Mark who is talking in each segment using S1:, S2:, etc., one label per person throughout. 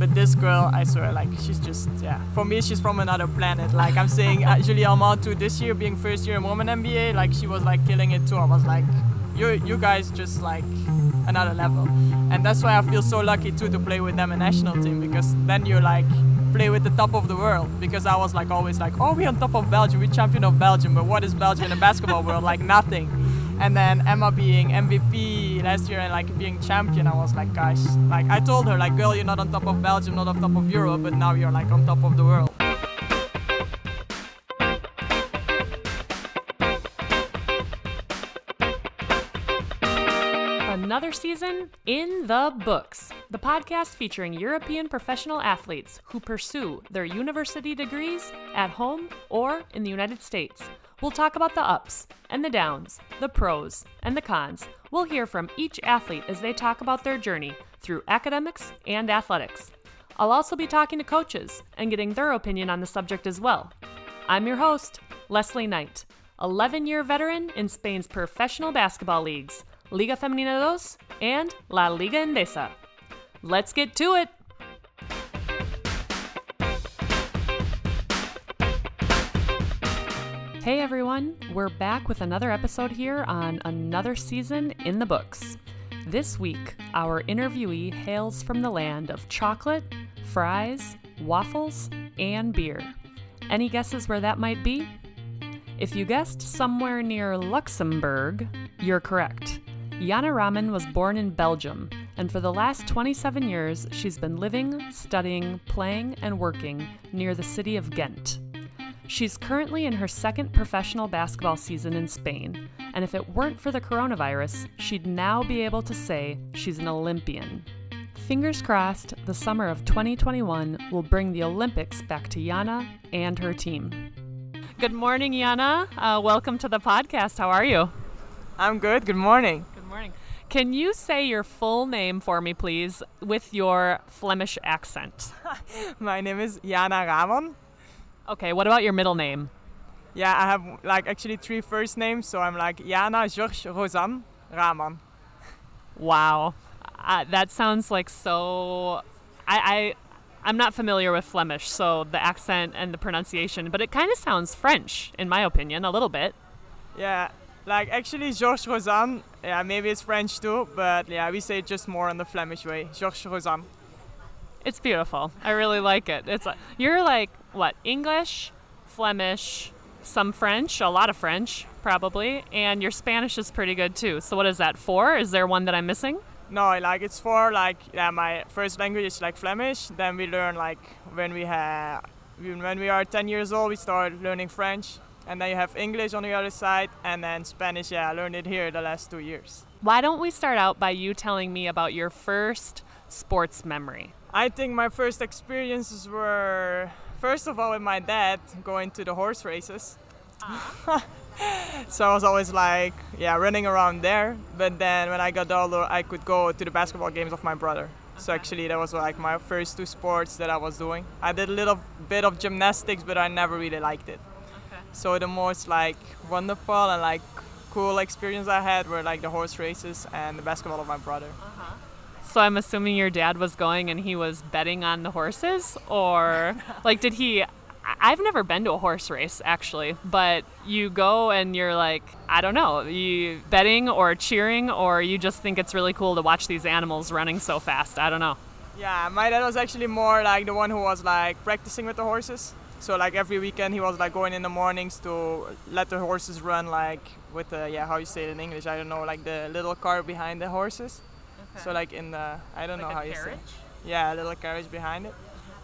S1: But this girl, I swear, like she's just yeah. For me, she's from another planet. Like I'm saying, uh, Julie too. This year, being first year WNBA, like she was like killing it too. I was like, you you guys just like another level, and that's why I feel so lucky too to play with them a national team because then you're like play with the top of the world because I was like always like, oh, we on top of Belgium, we champion of Belgium, but what is Belgium in the basketball world? Like nothing. And then Emma being MVP last year and like being champion, I was like, gosh, like I told her like, girl, you're not on top of Belgium, not on top of Europe, but now you're like on top of the world.
S2: Another season in the books. The podcast featuring European professional athletes who pursue their university degrees at home or in the United States. We'll talk about the ups and the downs, the pros and the cons. We'll hear from each athlete as they talk about their journey through academics and athletics. I'll also be talking to coaches and getting their opinion on the subject as well. I'm your host, Leslie Knight, 11 year veteran in Spain's professional basketball leagues. Liga Femenina 2, and La Liga Endesa. Let's get to it! Hey everyone, we're back with another episode here on another season in the books. This week, our interviewee hails from the land of chocolate, fries, waffles, and beer. Any guesses where that might be? If you guessed somewhere near Luxembourg, you're correct. Jana Raman was born in Belgium, and for the last 27 years, she's been living, studying, playing, and working near the city of Ghent. She's currently in her second professional basketball season in Spain, and if it weren't for the coronavirus, she'd now be able to say she's an Olympian. Fingers crossed, the summer of 2021 will bring the Olympics back to Jana and her team. Good morning, Jana. Uh, welcome to the podcast. How are you?
S1: I'm good. Good morning.
S2: Good morning. Can you say your full name for me, please, with your Flemish accent?
S1: My name is Jana Raman.
S2: Okay, what about your middle name?
S1: Yeah, I have like actually three first names, so I'm like Jana George Rosanne Raman.
S2: Wow, uh, that sounds like so. I, I I'm not familiar with Flemish, so the accent and the pronunciation, but it kind of sounds French, in my opinion, a little bit.
S1: Yeah, like actually Georges Rosanne, yeah, maybe it's French too, but yeah, we say it just more in the Flemish way. Georges Rosanne.
S2: It's beautiful. I really like it. It's like you're like what English, Flemish, some French, a lot of French probably, and your Spanish is pretty good too. So what is that? Four? Is there one that I'm missing?
S1: No, like it's for like yeah, my first language is like Flemish. Then we learn like when we have when we are 10 years old, we start learning French, and then you have English on the other side, and then Spanish. Yeah, I learned it here the last two years.
S2: Why don't we start out by you telling me about your first sports memory?
S1: I think my first experiences were first of all with my dad going to the horse races. so I was always like, yeah, running around there. But then when I got older, I could go to the basketball games of my brother. So actually, that was like my first two sports that I was doing. I did a little bit of gymnastics, but I never really liked it.
S2: Okay.
S1: So the most like wonderful and like cool experience I had were like the horse races and the basketball of my brother.
S2: Uh-huh. So I'm assuming your dad was going and he was betting on the horses, or like did he? I've never been to a horse race actually, but you go and you're like, I don't know, you betting or cheering, or you just think it's really cool to watch these animals running so fast. I don't know.
S1: Yeah, my dad was actually more like the one who was like practicing with the horses. So like every weekend he was like going in the mornings to let the horses run like with the yeah how you say it in English I don't know like the little car behind the horses. So like in the I don't know how you say. Yeah, a little carriage behind it.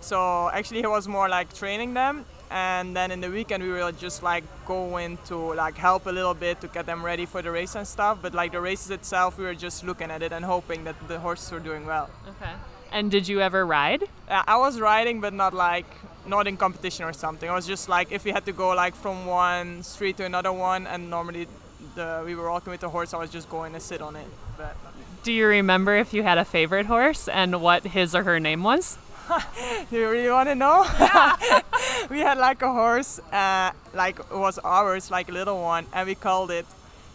S1: So actually it was more like training them and then in the weekend we were just like going to like help a little bit to get them ready for the race and stuff. But like the races itself we were just looking at it and hoping that the horses were doing well.
S2: Okay. And did you ever ride?
S1: I was riding, but not like not in competition or something. I was just like if we had to go like from one street to another one, and normally the we were walking with the horse, I was just going to sit on it. But
S2: Do you remember if you had a favorite horse and what his or her name was?
S1: do you really want to know? we had like a horse, uh, like it was ours, like a little one, and we called it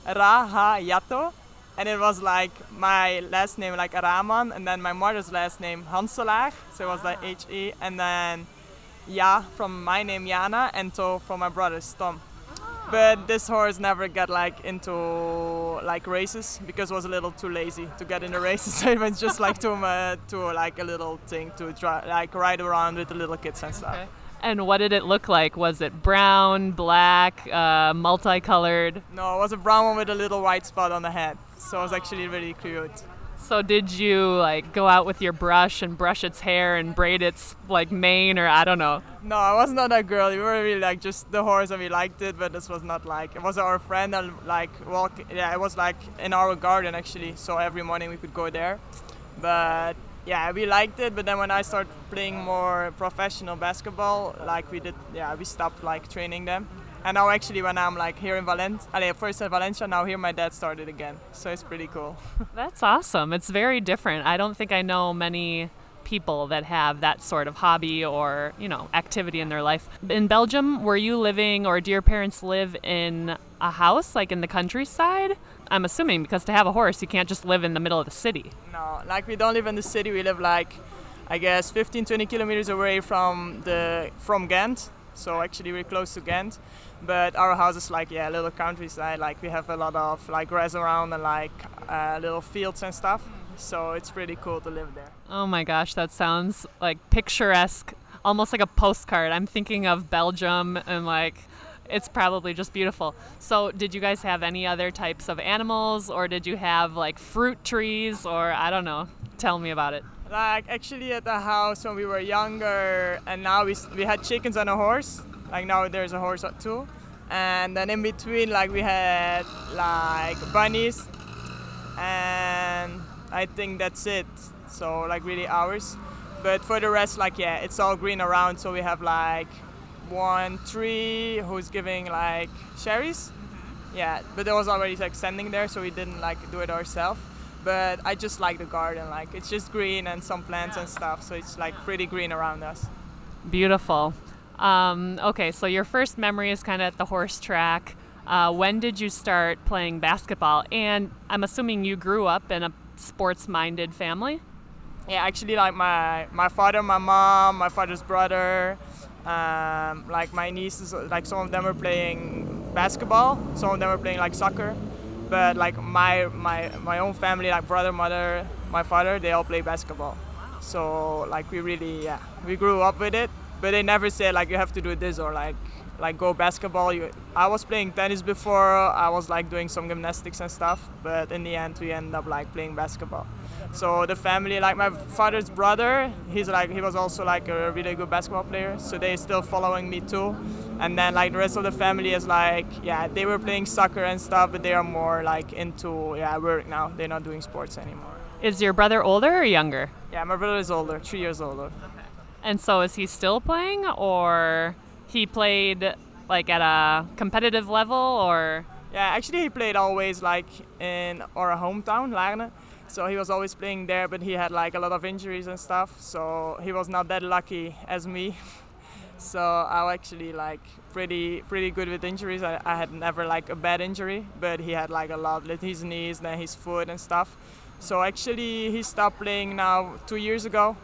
S1: Raha Yato. and it was like my last name like Raman, and then my mother's last name Hanselaar, so it was like H E, and then Ja from my name Jana, and To from my brother's Tom. But this horse never got like into like races because it was a little too lazy to get in the races. so it was just like to uh, to like a little thing to try like ride around with the little kids and stuff.
S2: Okay. And what did it look like? Was it brown, black, uh, multicolored?
S1: No, it was a brown one with a little white spot on the head. So it was actually really cute.
S2: So did you like go out with your brush and brush its hair and braid its like mane or I don't know?
S1: No, I was not that girl. We were really like just the horse and we liked it, but this was not like it was our friend and like walk. Yeah, it was like in our garden actually. So every morning we could go there, but yeah, we liked it. But then when I started playing more professional basketball, like we did, yeah, we stopped like training them. And now actually when I'm like here in Valencia, first at Valencia, now here my dad started again. So it's pretty cool.
S2: That's awesome. It's very different. I don't think I know many people that have that sort of hobby or, you know, activity in their life. In Belgium, were you living or do your parents live in a house like in the countryside? I'm assuming because to have a horse, you can't just live in the middle of the city.
S1: No, like we don't live in the city. We live like I guess 15 20 kilometers away from the from Ghent. So actually we're close to Ghent but our house is like yeah a little countryside like we have a lot of like grass around and like uh, little fields and stuff. So it's pretty cool to live there.
S2: Oh my gosh that sounds like picturesque almost like a postcard. I'm thinking of belgium and like it's probably just beautiful. So did you guys have any other types of animals or did you have like fruit trees or i don't know tell me about it.
S1: Like actually at the house when we were younger and now we, we had chickens and a horse like now there's a horse too. And then in between, like we had like bunnies, and I think that's it. So like really ours. But for the rest, like yeah, it's all green around. So we have like one tree who's giving like cherries. Mm-hmm. Yeah, but it was already like standing there, so we didn't like do it ourselves. But I just like the garden, like it's just green and some plants yeah. and stuff, so it's like pretty green around us.
S2: Beautiful. Um, okay, so your first memory is kind of at the horse track. Uh, when did you start playing basketball? And I'm assuming you grew up in a sports-minded family.
S1: Yeah, actually, like my my father, my mom, my father's brother, um, like my nieces, like some of them were playing basketball, some of them were playing like soccer, but like my my my own family, like brother, mother, my father, they all play basketball. So like we really yeah we grew up with it but they never said like you have to do this or like like go basketball. You, I was playing tennis before. I was like doing some gymnastics and stuff, but in the end we end up like playing basketball. So the family, like my father's brother, he's like he was also like a really good basketball player. So they still following me too. And then like the rest of the family is like yeah they were playing soccer and stuff, but they are more like into yeah work now. They're not doing sports anymore.
S2: Is your brother older or younger?
S1: Yeah, my brother is older, three years older.
S2: And so is he still playing or he played like at a competitive level or
S1: Yeah, actually he played always like in our hometown, Laarne. So he was always playing there, but he had like a lot of injuries and stuff. So he was not that lucky as me. so I was actually like pretty pretty good with injuries. I, I had never like a bad injury, but he had like a lot with his knees, then his foot and stuff. So actually he stopped playing now two years ago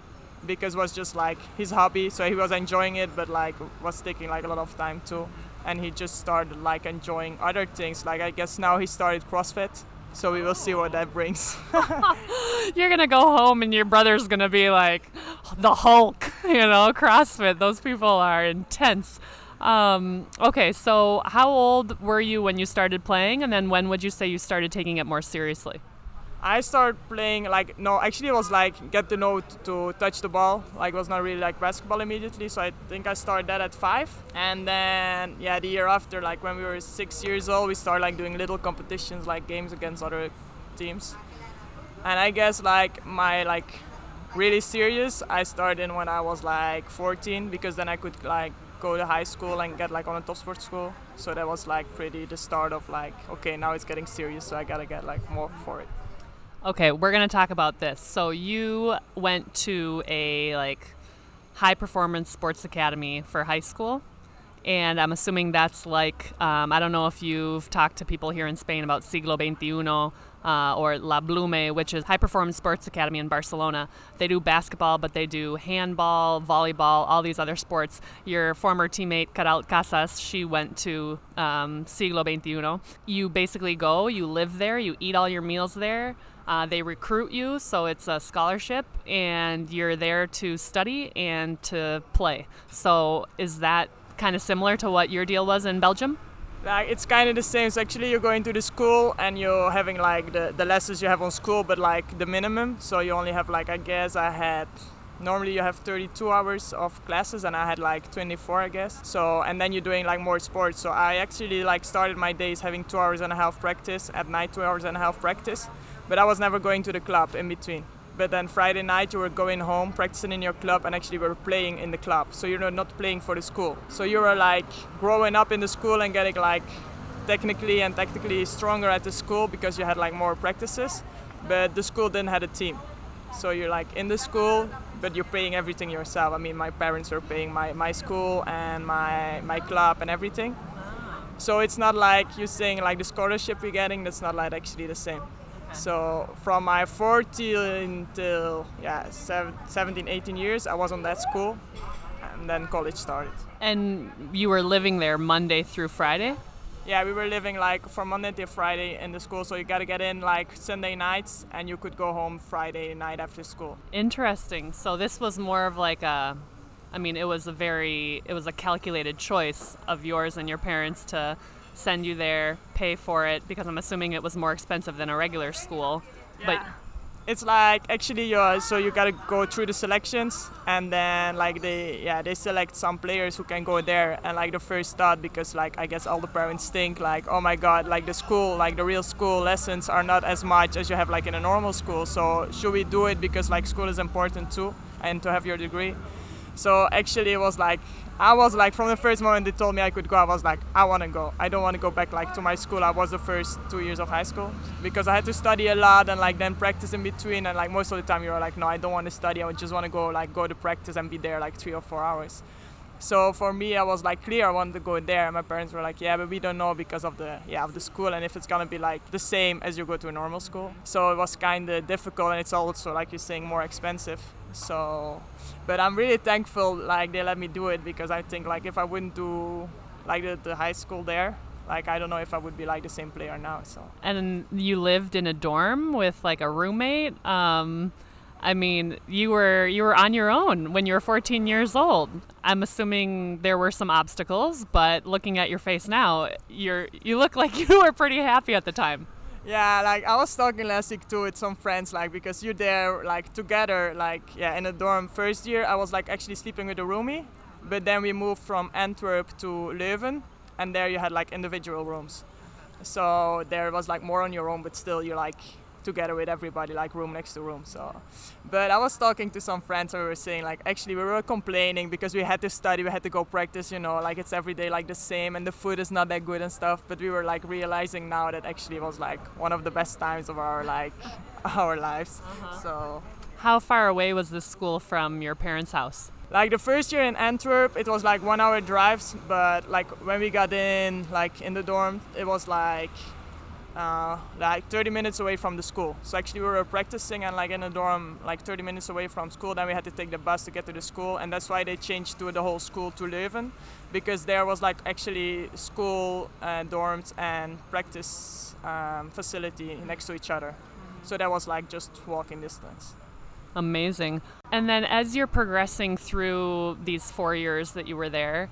S1: because it was just like his hobby so he was enjoying it but like was taking like a lot of time too. And he just started like enjoying other things. Like i guess now he started crossfit so we will see what that brings.
S2: You're gonna go home and your brother's gonna be like the hulk you know crossfit. Those people are intense. Um, okay so how old were you when you started playing? And then when would you say you started taking it more seriously
S1: I started playing like no, actually it was like get to know to, to touch the ball. Like it was not really like basketball immediately, so I think I started that at five. And then yeah, the year after, like when we were six years old, we started like doing little competitions, like games against other teams. And I guess like my like really serious, I started when I was like 14 because then I could like go to high school and get like on a top sports school. So that was like pretty the start of like okay now it's getting serious, so I gotta get like more for it.
S2: Okay, we're to talk about this. So you went to a like high performance sports academy for high school and I'm assuming that's like um, I don't know if you've talked to people here in Spain about Siglo XXI uh, or La Blume, which is High Performance Sports Academy in Barcelona. They do basketball, but they do handball, volleyball, all these other sports. Your former teammate Queralt Casas, she went to um, Siglo XXI. You basically go, you live there, you eat all your meals there. Uh, they recruit you, so it's a scholarship, and you're there to study and to play. So, is that kind of similar to what your deal was in Belgium?
S1: Like it's kind of the same. So actually, you're going to the school and you're having like the, the lessons you have on school, but like the minimum. So you only have like I guess I had normally you have 32 hours of classes and i had like 24 i guess so and then you're doing like more sports so i actually like started my days having two hours and a half practice at night two hours and a half practice but i was never going to the club in between but then Friday night you were going home, practicing in your club, and actually were playing in the club. So you're not playing for the school. So you were like growing up in the school and getting like technically and tactically stronger at the school because you had like more practices, but the school didn't have a team. So you're like in the school, but you're paying everything yourself. I mean, my parents were paying my, my school and my, my club and everything. So it's not like you're saying like the scholarship you're getting, that's not like actually the same. So from my 14 till yeah 17, 18 years, I was on that school, and then college started.
S2: And you were living there Monday through Friday.
S1: Yeah, we were living like from Monday to Friday in the school, so you got to get in like Sunday nights, and you could go home Friday night after school.
S2: Interesting. So this was more of like a, I mean, it was a very, it was a calculated choice of yours and your parents to send you there, pay for it because I'm assuming it was more expensive than a regular school.
S1: Yeah. But it's like actually you so you gotta go through the selections and then like they yeah they select some players who can go there and like the first thought because like I guess all the parents think like oh my god like the school like the real school lessons are not as much as you have like in a normal school so should we do it because like school is important too and to have your degree so actually it was like I was like from the first moment they told me I could go, I was like, I want to go. I don't want to go back like to my school. I was the first two years of high school because I had to study a lot and like then practice in between. And like most of the time you were like, no, I don't want to study. I just want to go like go to practice and be there like three or four hours. So for me, I was like clear I wanted to go there. And my parents were like, yeah, but we don't know because of the yeah of the school and if it's gonna be like the same as you go to a normal school. So it was kind of difficult and it's also like you're saying more expensive. So, but I'm really thankful like they let me do it because I think like if I wouldn't do like the, the high school there, like I don't know if I would be like the same player now. So.
S2: And you lived in a dorm with like a roommate. Um, I mean, you were you were on your own when you were 14 years old. I'm assuming there were some obstacles, but looking at your face now, you're you look like you were pretty happy at the time.
S1: Yeah, like I was talking last week too with some friends, like because you're there like together, like yeah, in a dorm. First year I was like actually sleeping with a roomie, but then we moved from Antwerp to Leuven, and there you had like individual rooms. So there was like more on your own, but still you're like together with everybody, like room next to room. So, but I was talking to some friends and we were saying like actually we were complaining because we had to study, we had to go practice, you know, like it's every day like the same and the food is not that good and stuff. But we were like realizing now that actually was like one of the best times of our like our lives. Uh-huh. So.
S2: How far away was this school from your parents' house?
S1: like the first year in Antwerp, it was like one hour drives, but like when we got in, like in the dorm, it was like uh, like 30 minutes away from the school. So actually we were practicing and like in a dorm like 30 minutes away from school. Then we had to take the bus to get to the school, and that's why they changed to the whole school to Leuven, because there was like actually school uh, dorms and practice um, facility next to each other. So that was like just walking distance.
S2: Amazing. And then as you're progressing through these four years that you were there,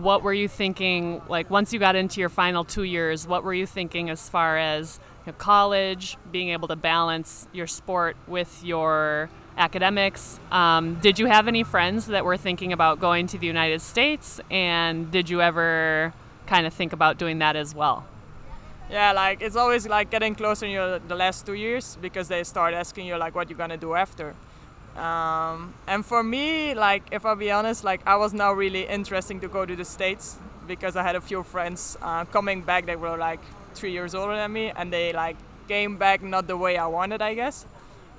S2: what were you thinking like once you got into your final two years what were you thinking as far as you know, college being able to balance your sport with your academics? Um, did you have any friends that were thinking about going to the united states? And did you ever kind of think about doing that as well?
S1: Yeah like it's always like getting closer in your the last two years because they start asking you like what you're gonna do after um, and for me, like if I'll be honest, like I was now really interesting to go to the states because I had a few friends uh, coming back that were like three years older than me, and they like came back not the way I wanted, I guess.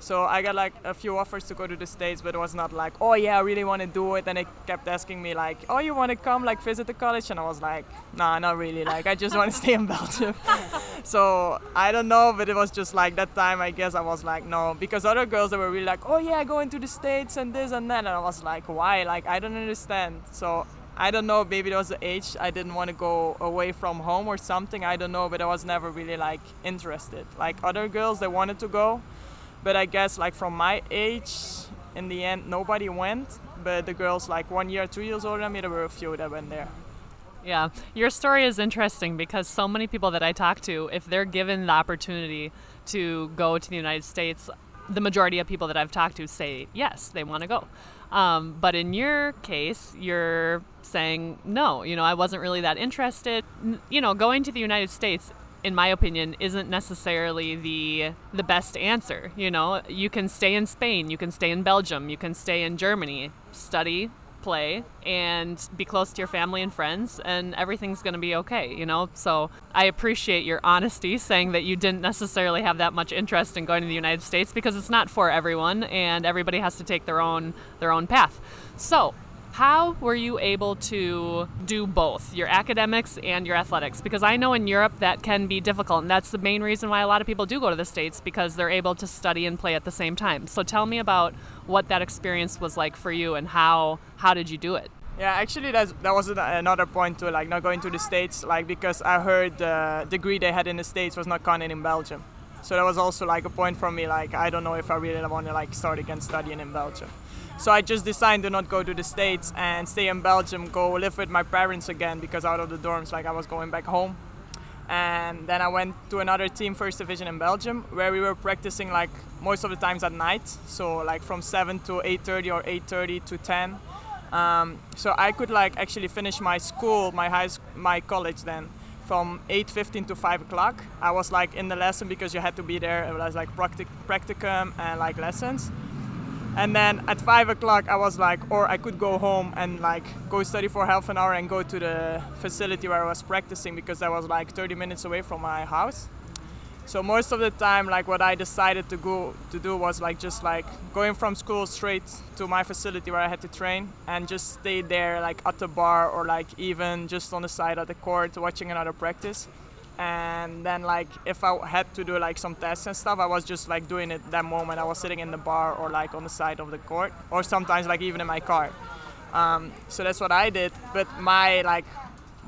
S1: So I got like a few offers to go to the States, but it was not like, oh yeah, I really want to do it. And they kept asking me like, oh, you want to come like visit the college? And I was like, nah, not really. Like I just want to stay in Belgium. so I don't know, but it was just like that time. I guess I was like, no, because other girls they were really like, oh yeah, going to the States and this and that. And I was like, why? Like I don't understand. So I don't know, maybe it was the age I didn't want to go away from home or something. I don't know, but I was never really like interested. Like other girls, they wanted to go, but I guess like from my age, in the end, nobody went. But the girls like one year, two years older than me, there were a few that went there.
S2: Yeah, your story is interesting because so many people that I talk to, if they're given the opportunity to go to the United States, the majority of people that I've talked to say yes, they want to go. Um, but in your case, you're saying no. You know, I wasn't really that interested. N- you know, going to the United States in my opinion, isn't necessarily the the best answer. You know, you can stay in Spain, you can stay in Belgium, you can stay in Germany, study, play, and be close to your family and friends, and everything's going to be okay. You know, so I appreciate your honesty, saying that you didn't necessarily have that much interest in going to the United States because it's not for everyone, and everybody has to take their own their own path. So how were you able to do both, your academics and your athletics? Because I know in Europe that can be difficult, and that's the main reason why a lot of people do go to the States because they're able to study and play at the same time. So tell me about what that experience was like for you and how how did you do it?
S1: Yeah, actually, that's, that was another point to like not going to the states, like because I heard the degree they had in the states was not counted in Belgium, so that was also like a point for me. Like I don't know if I really want to like start again studying in Belgium. So I just decided to not go to the States and stay in Belgium, go live with my parents again because out of the dorms, like I was going back home. And then I went to another team, first division in Belgium, where we were practicing like most of the times at night. So like from 7 to 8.30 or 8.30 to 10. Um, so I could like actually finish my school, my high, my college then from 8.15 to 5 o'clock. I was like in the lesson because you had to be there. It was like practic- practicum and like lessons and then at five o'clock i was like or i could go home and like go study for half an hour and go to the facility where i was practicing because i was like 30 minutes away from my house. So most of the time like what i decided to go to do was like just like going from school straight to my facility where i had to train and just stay there like at the bar or like even just on the side of the court watching another practice and then like if I had to do like some tests and stuff, I was just like doing it that moment. I was sitting in the bar or like on the side of the court, or sometimes like even in my car. Um, so that's what I did. But my like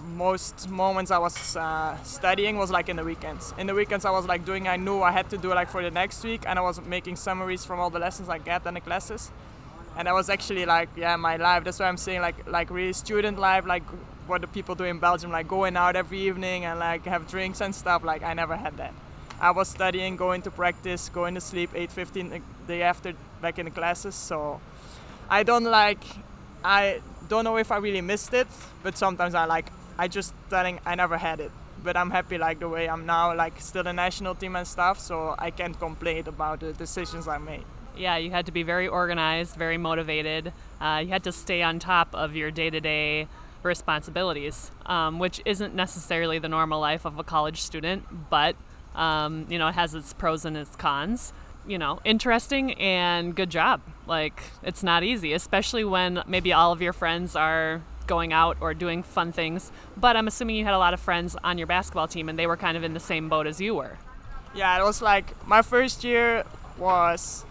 S1: most moments I was uh, studying was like in the weekends. In the weekends I was like doing I knew I had to do like for the next week, and I was making summaries from all the lessons I get in the classes. And that was actually like yeah my life. That's why I'm saying like like really student life, like what the people do in Belgium, like going out every evening and like have drinks and stuff. Like I never had that. I was studying, going to practice, going to sleep 8:15 the day after back in the classes. So I don't like. I don't know if I really missed it, but sometimes I like. I just telling I never had it. But I'm happy like the way I'm now, like still the national team and stuff. So I can't complain about the decisions I made.
S2: Yeah, you had to be very organized, very motivated. Uh, you had to stay on top of your day-to-day responsibilities, um, which isn't necessarily the normal life of a college student, but um, you know, it has its pros and its cons. You know, interesting and good job. Like, it's not easy, especially when maybe all of your friends are going out or doing fun things. But I'm assuming you had a lot of friends on your basketball team and they were kind of in the same boat as you were.
S1: Yeah, it was like my first year was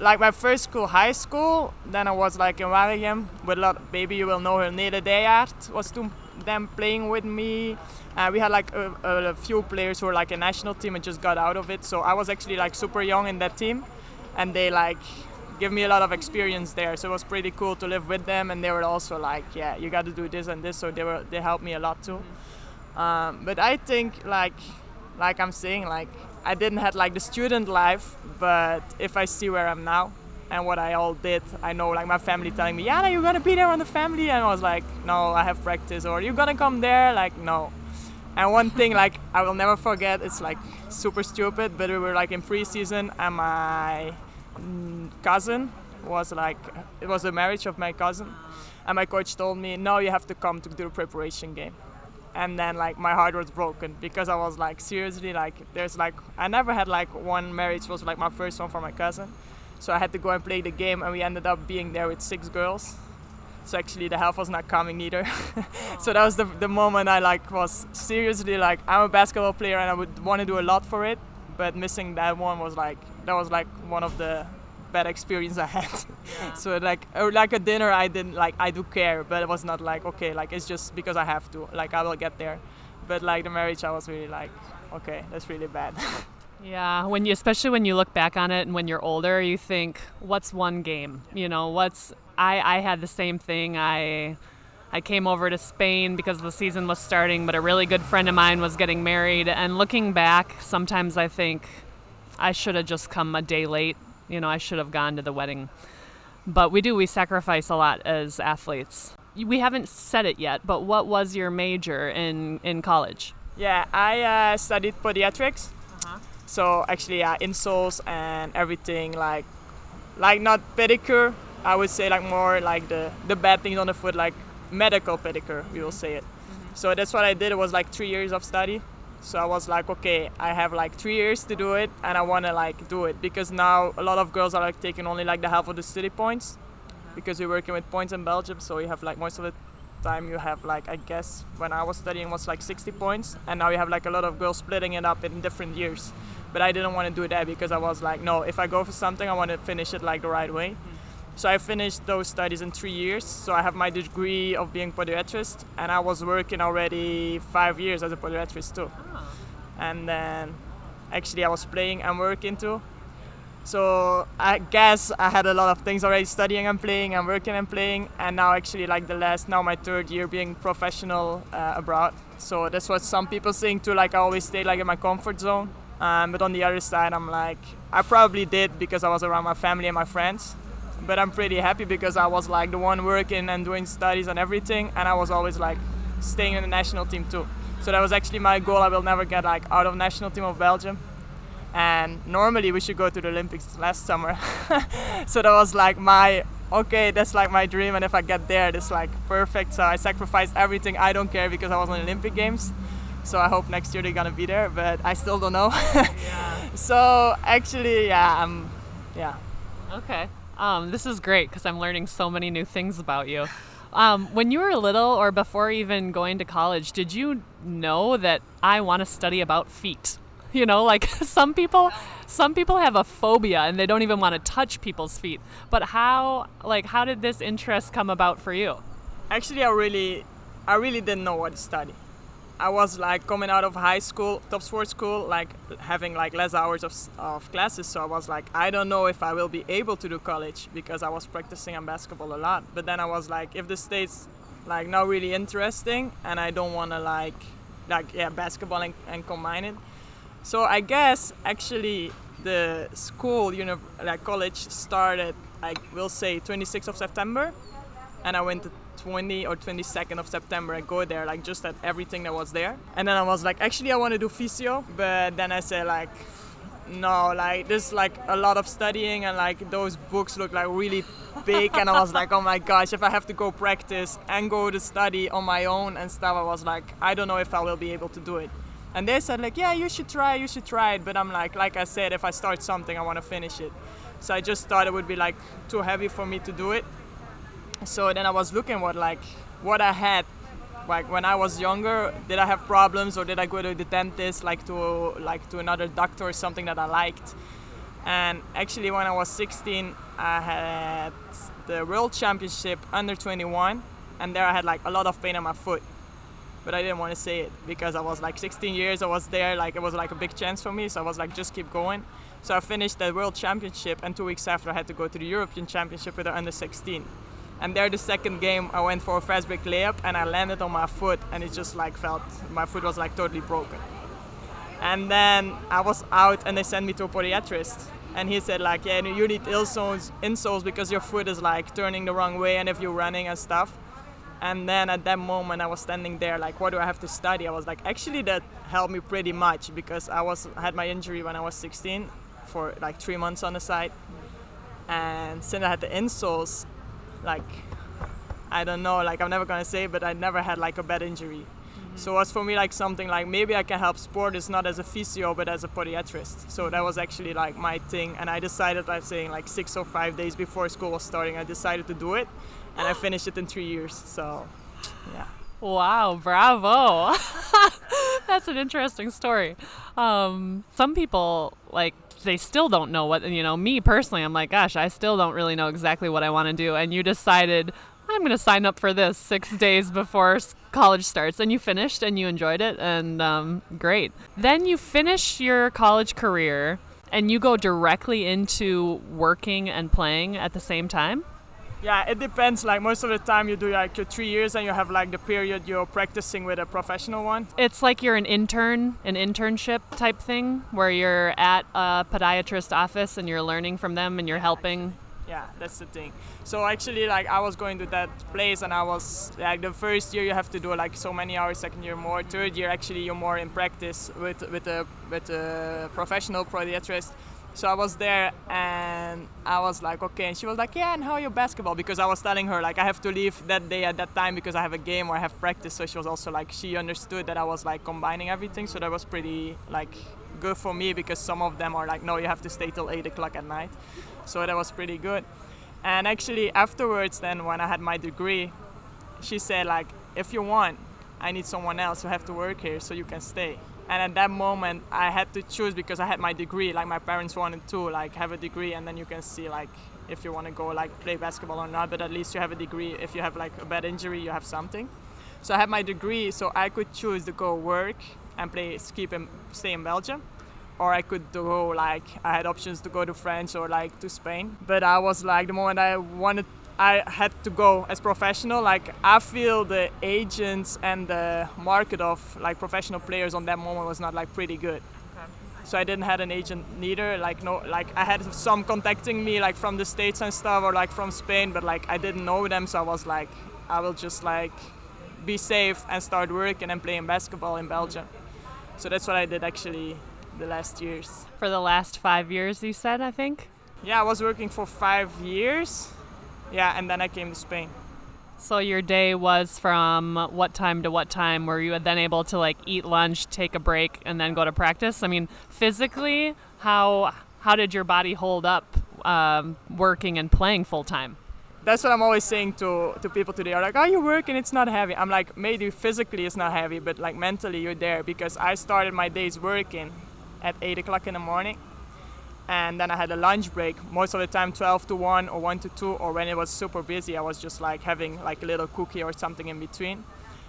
S1: like my first school, high school, then I was like in Waregem with a lot. Maybe you will know her. Nede Deyart was to them playing with me. Uh, we had like a, a, few players who were like a national team and just got out of it. So I was actually like super young in that team, and they like give me a lot of experience there. So it was pretty cool to live with them, and they were also like, yeah, you got to do this and this. So they were they helped me a lot too. Um, but I think like like I'm saying like I didn't have like the student life, but if I see where I'm now and what I all did, I know like my family telling me, yeah, you're gonna be there on the family, and I was like, no, I have practice, or you're gonna come there, like no. And one thing like I will never forget, it's like super stupid, but we were like in preseason, and my cousin was like, it was the marriage of my cousin, and my coach told me, no, you have to come to do the preparation game and then like my heart was broken because I was like seriously like there's like I never had like one marriage it was like my first one for my cousin, so I had to go and play the game and we ended up being there with six girls. So actually the help was not coming either. so that was the, the moment I like was seriously like I'm a basketball player and I would want to do a lot for it, but missing that one was like that was like one of the bad experience I had. Yeah. so like or like a dinner I didn't like I do care, but it was not like okay like it's just because I have to like I will get there. But like the marriage I was really like okay that's really bad.
S2: Yeah, when you especially when you look back on it and when you're older, you think, what's one game? You know, what's I I had the same thing. I I came over to Spain because the season was starting, but a really good friend of mine was getting married and looking back, sometimes I think I should have just come a day late. You know, I should have gone to the wedding. But we do we sacrifice a lot as athletes. We haven't said it yet, but what was your major in in college?
S1: Yeah, I uh, studied podiatrics so actually, yeah, insoles and everything like, like not pedicure. I would say like more like the the bad things on the foot, like medical pedicure. We will say it. Mm-hmm. So that's what I did. It was like three years of study. So I was like, okay, I have like three years to do it, and I want to like do it because now a lot of girls are like taking only like the half of the study points, mm-hmm. because we're working with points in Belgium. So you have like most of the time you have like I guess when I was studying was like 60 points, and now you have like a lot of girls splitting it up in different years but I didn't want to do that because I was like, no, if I go for something, I want to finish it like the right way. Mm. So I finished those studies in three years. So I have my degree of being podiatrist, and I was working already five years as a podiatrist too. Oh. And then actually I was playing and working too. So I guess I had a lot of things already studying and playing and working and playing, and now actually like the last now my third year being professional uh, abroad. So that's what some people think too. Like I always stay like in my comfort zone um, but on the other side, I'm like, I probably did because I was around my family and my friends. But I'm pretty happy because I was like the one working and doing studies and everything, and I was always like staying in the national team too. So that was actually my goal. I will never get like out of national team of Belgium. And normally we should go to the Olympics last summer. so that was like my okay, that's like my dream, and if I get there, that's like perfect. So I sacrificed everything. I don't care because I was on the Olympic Games. So I hope next year they're gonna be there, but I still don't know. yeah. So actually, yeah, I'm, yeah.
S2: Okay. Um, this is great because I'm learning so many new things about you. Um, when you were little, or before even going to college, did you know that I want to study about feet? You know, like some people, some people have a phobia and they don't even want to touch people's feet. But how, like, how did this interest come about for you?
S1: Actually, I really, I really didn't know what to study. I was like coming out of high school, top sports school, like having like less hours of, of classes. So I was like, I don't know if I will be able to do college because I was practicing on basketball a lot. But then I was like, if the state's like not really interesting and I don't want to like, like yeah, basketball and, and combine it. So I guess actually the school, you know, like college started, I will say 26th of September, and I went to 20 or 22nd of September. I go there, like just at everything that was there. And then I was like, actually, I want to do physio. But then I said, like, no, like there's like a lot of studying and like those books look like really big. and I was like, oh my gosh, if I have to go practice and go to study on my own and stuff, I was like, I don't know if I will be able to do it. And they said like, yeah, you should try, you should try it. But I'm like, like I said, if I start something, I want to finish it. So I just thought it would be like too heavy for me to do it so then I was looking what like what I had. Like when I was younger did I have problems or did I go to the dentist like to like to another doctor or something that I liked? And actually when I was 16 I had the world championship under 21 and there I had like a lot of pain in my foot. But I didn't want to say it because I was like 16 years I was there like it was like a big chance for me so I was like just keep going. So I finished the world championship and two weeks after I had to go to the European championship with the under 16 and there, the second game, I went for a fast break layup and I landed on my foot, and it just like felt my foot was like totally broken. And then I was out, and they sent me to a podiatrist, and he said like, yeah, you need insoles, insoles because your foot is like turning the wrong way, and if you're running and stuff. And then at that moment, I was standing there like, what do I have to study? I was like, actually, that helped me pretty much because I was had my injury when I was 16 for like three months on the side, and since I had the insoles, like I don't know, like I'm never gonna say, but I never had like a bad injury. So it was for me like something like maybe I can help sport is not as a physio but as a podiatrist. So that was actually like my thing, and I decided I'm saying like six or five days before school was starting, I decided to do it, and I finished it in three years. So, yeah.
S2: Wow, bravo. That's an interesting story. Um, some people like they still don't know what you know me personally i'm like gosh i still don't really know exactly what i want to do. And you decided i'm going to sign up for this six days before college starts. And you finished and you enjoyed it and um, great. Then you finish your college career and you go directly into working and playing at the same time
S1: yeah, it depends. Like most of the time, you do like your three years, and you have like the period you're practicing with a professional one.
S2: It's like you're an intern, an internship type thing, where you're at a podiatrist office and you're learning from them and you're helping.
S1: Yeah, that's the thing. So actually, like I was going to that place, and I was like the first year you have to do like so many hours, second year more, third year actually you're more in practice with with a with a professional podiatrist so I was there and I was like, okay. And she was like, yeah, and how are you basketball? Because I was telling her, like, I have to leave that day at that time because I have a game or I have practice. So she was also like, she understood that I was like combining everything. So that was pretty, like, good for me because some of them are like, no, you have to stay till 8 o'clock at night. So that was pretty good. And actually, afterwards, then when I had my degree, she said, like, if you want, I need someone else who have to work here so you can stay and at that moment i had to choose because i had my degree like my parents wanted to like have a degree and then you can see like if you want to go like play basketball or not but at least you have a degree if you have like a bad injury you have something so i had my degree so i could choose to go work and play skip and stay in belgium or I could go like I had options to go to France or like to Spain. But I was like the moment I wanted I had to go as professional. Like I feel the agents and the market of like professional players on that moment was not like pretty good. So I didn't have an agent neither. Like no, like I had some contacting me like from the states and stuff or like from Spain, but like I didn't know them. So I was like, I will just like be safe and start working and playing basketball in Belgium. So that's what I did actually the last years.
S2: For the last five years, you said, I think.
S1: Yeah, I was working for five years yeah, and then I came to Spain.
S2: So your day was from what time to what time? Were you then able to like eat lunch, take a break, and then go to practice? I mean, physically, how how did your body hold up um, working and playing full time?
S1: That's what I'm always saying to, to people today. Are like, oh, you work and it's not heavy. I'm like, maybe physically it's not heavy, but like mentally you're there because I started my days working at eight o'clock in the morning and then I had a lunch break most of the time 12 to 1 or 1 to 2 or when it was super busy I was just like having like a little cookie or something in between.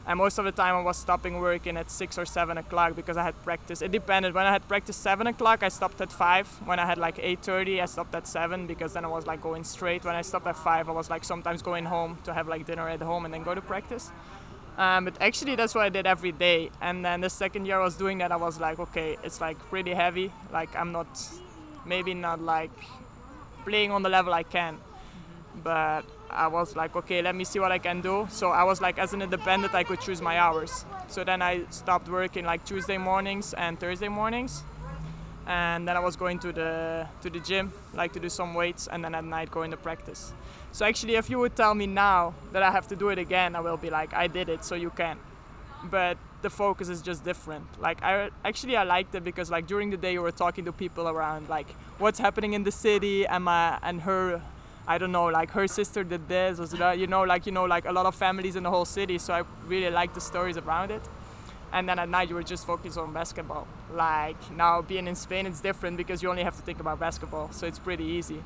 S1: And most of the time I was stopping working at 6 or 7 o'clock because I had practice. It depended. When I had practice 7 o'clock I stopped at 5 when I had like 8.30 I stopped at 7 because then I was like going straight. When I stopped at 5 I was like sometimes going home to have like dinner at home and then go to practice. Um, but actually, that's what I did every day. And then the second year I was doing that, I was like, okay, it's like pretty heavy. Like I'm not maybe not like playing on the level I can. But I was like, okay, let me see what I can do. So I was like, as an independent, I could choose my hours. So then I stopped working like Tuesday mornings and Thursday mornings, and then I was going to the to the gym, like to do some weights, and then at night going to practice. So actually, if you would tell me now that I have to do it again, I will be like, I did it, so you can. But the focus is just different. Like I actually I liked it because like during the day you were talking to people around like what's happening in the city and my and her I don't know like her sister did this or uh, you know like you know like a lot of families in the whole city so I really liked the stories around it. And then at night you were just focused on basketball. Like now being in Spain it's different because you only have to think about basketball so it's pretty easy.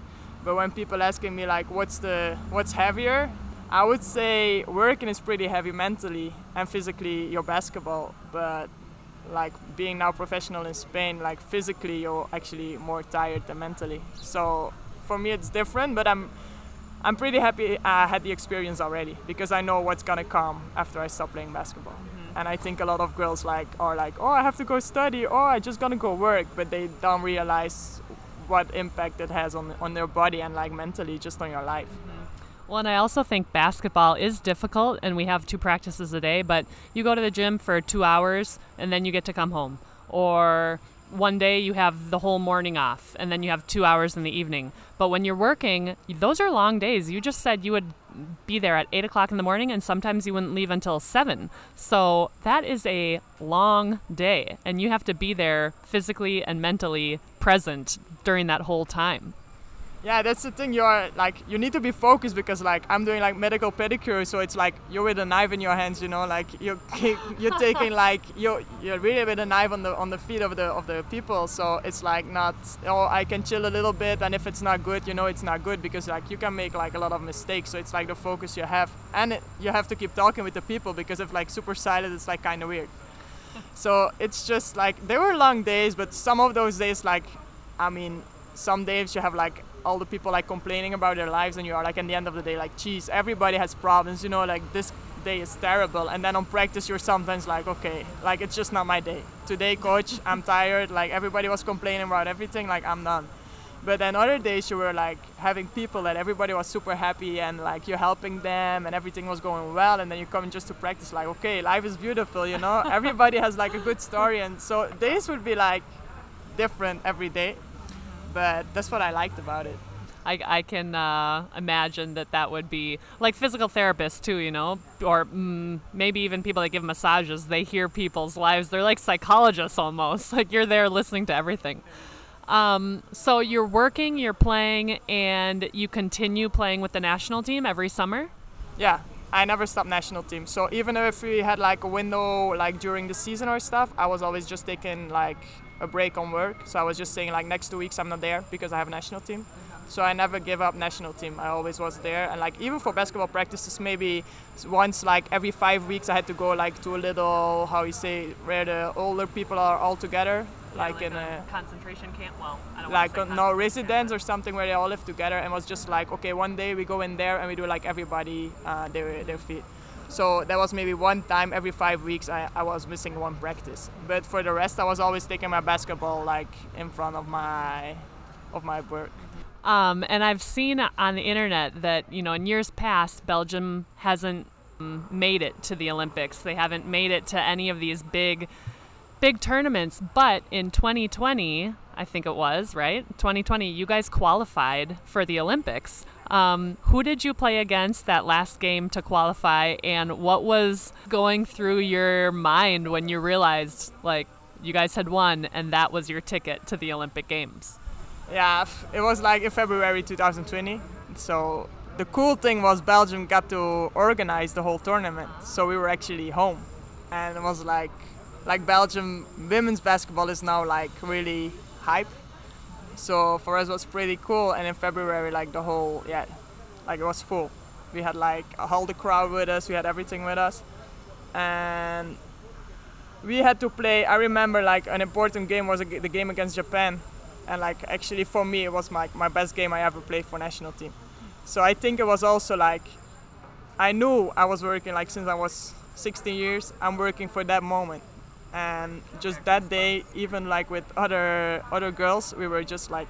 S1: But when people asking me like what's the what's heavier I would say working is pretty heavy mentally and physically your basketball, but like being now professional in Spain, like physically you're actually more tired than mentally. So for me it's different, but I'm I'm pretty happy I had the experience already because I know what's gonna come after I stop playing basketball. Mm-hmm. And I think a lot of girls like are like, oh, I have to go study, or I just gonna go work, but they don't realize what impact it has on on their body and like mentally, just on your life.
S2: Well, and I also think basketball is difficult, and we have two practices a day, but you go to the gym for two hours and then you get to come home. Or one day you have the whole morning off and then you have two hours in the evening. But when you're working, those are long days. You just said you would be there at eight o'clock in the morning and sometimes you wouldn't leave until seven. So that is a long day and you have to be there physically and mentally present during that whole time
S1: yeah that's the thing you are like you need to be focused because like i'm doing like medical pedicure so it's like you're with a knife in your hands you know like you're you're taking like you're you're really with a knife on the on the feet of the of the people so it's like not oh i can chill a little bit and if it's not good you know it's not good because like you can make like a lot of mistakes so it's like the focus you have and it, you have to keep talking with the people because if like super silent it's like kind of weird. So it's just like there were long days but some of those days like i mean some days you have like all the people like complaining about their lives and you are like at the end of the day like geez everybody has problems you know like this day is terrible. And then on practice you're sometimes like okay like it's just not my day. Today coach i'm tired. Like everybody was complaining about everything like i'm done. But then other days you were like having people that everybody was super happy and like you're helping them and everything was going well and then you come just to practice like okay life is beautiful you know? Everybody has like a good story and so days would be like different every day but that's what I liked about it.
S2: I, I can uh, imagine that that would be like physical therapists too, you know, or mm, maybe even people that give massages. They hear people's lives. They're like psychologists almost. Like you're there listening to everything. Um, so you're working, you're playing, and you continue playing with the national team every summer.
S1: Yeah, I never stopped national team. So even if we had like a window like during the season or stuff, I was always just taking like a break on work. So I was just saying like next two weeks I'm not there because I have a national team. So I never give up national team. I always was there, and like even for basketball practices, maybe once like every five weeks I had to go like to a little how you say where the older people are all together,
S2: yeah, like, like, in a, a, concentration camp. Well,
S1: like a, no residence or something where they all live together, and was just like okay, one day we go in there and we do like everybody uh, their their feet. So that was maybe one time every five weeks I, I was missing one practice. But for the rest I was always taking my basketball like in front of my of my work.
S2: Um, and I've seen on the internet that, you know, in years past Belgium hasn't made it to the Olympics. They haven't made it to any of these big big tournaments, but in 2020, I think it was, right? 2020, you guys qualified for the Olympics. Um, who did you play against that last game to qualify, and what was going through your mind when you realized, like, you guys had won and that was your ticket to the Olympic Games?
S1: Yeah, it was like in February 2020. So the cool thing was Belgium got to organize the whole tournament. So we were actually home. And it was like like Belgium women's basketball is now like really hype so for us it was pretty cool. And in February, like the whole yeah, like it was full. We had like all the crowd with us. We had everything with us, and we had to play. I remember like an important game was the game against Japan, and like actually for me it was my my best game I ever played for national team. So I think it was also like I knew I was working like since I was 16 years. I'm working for that moment and just that day even like with other other girls we were just like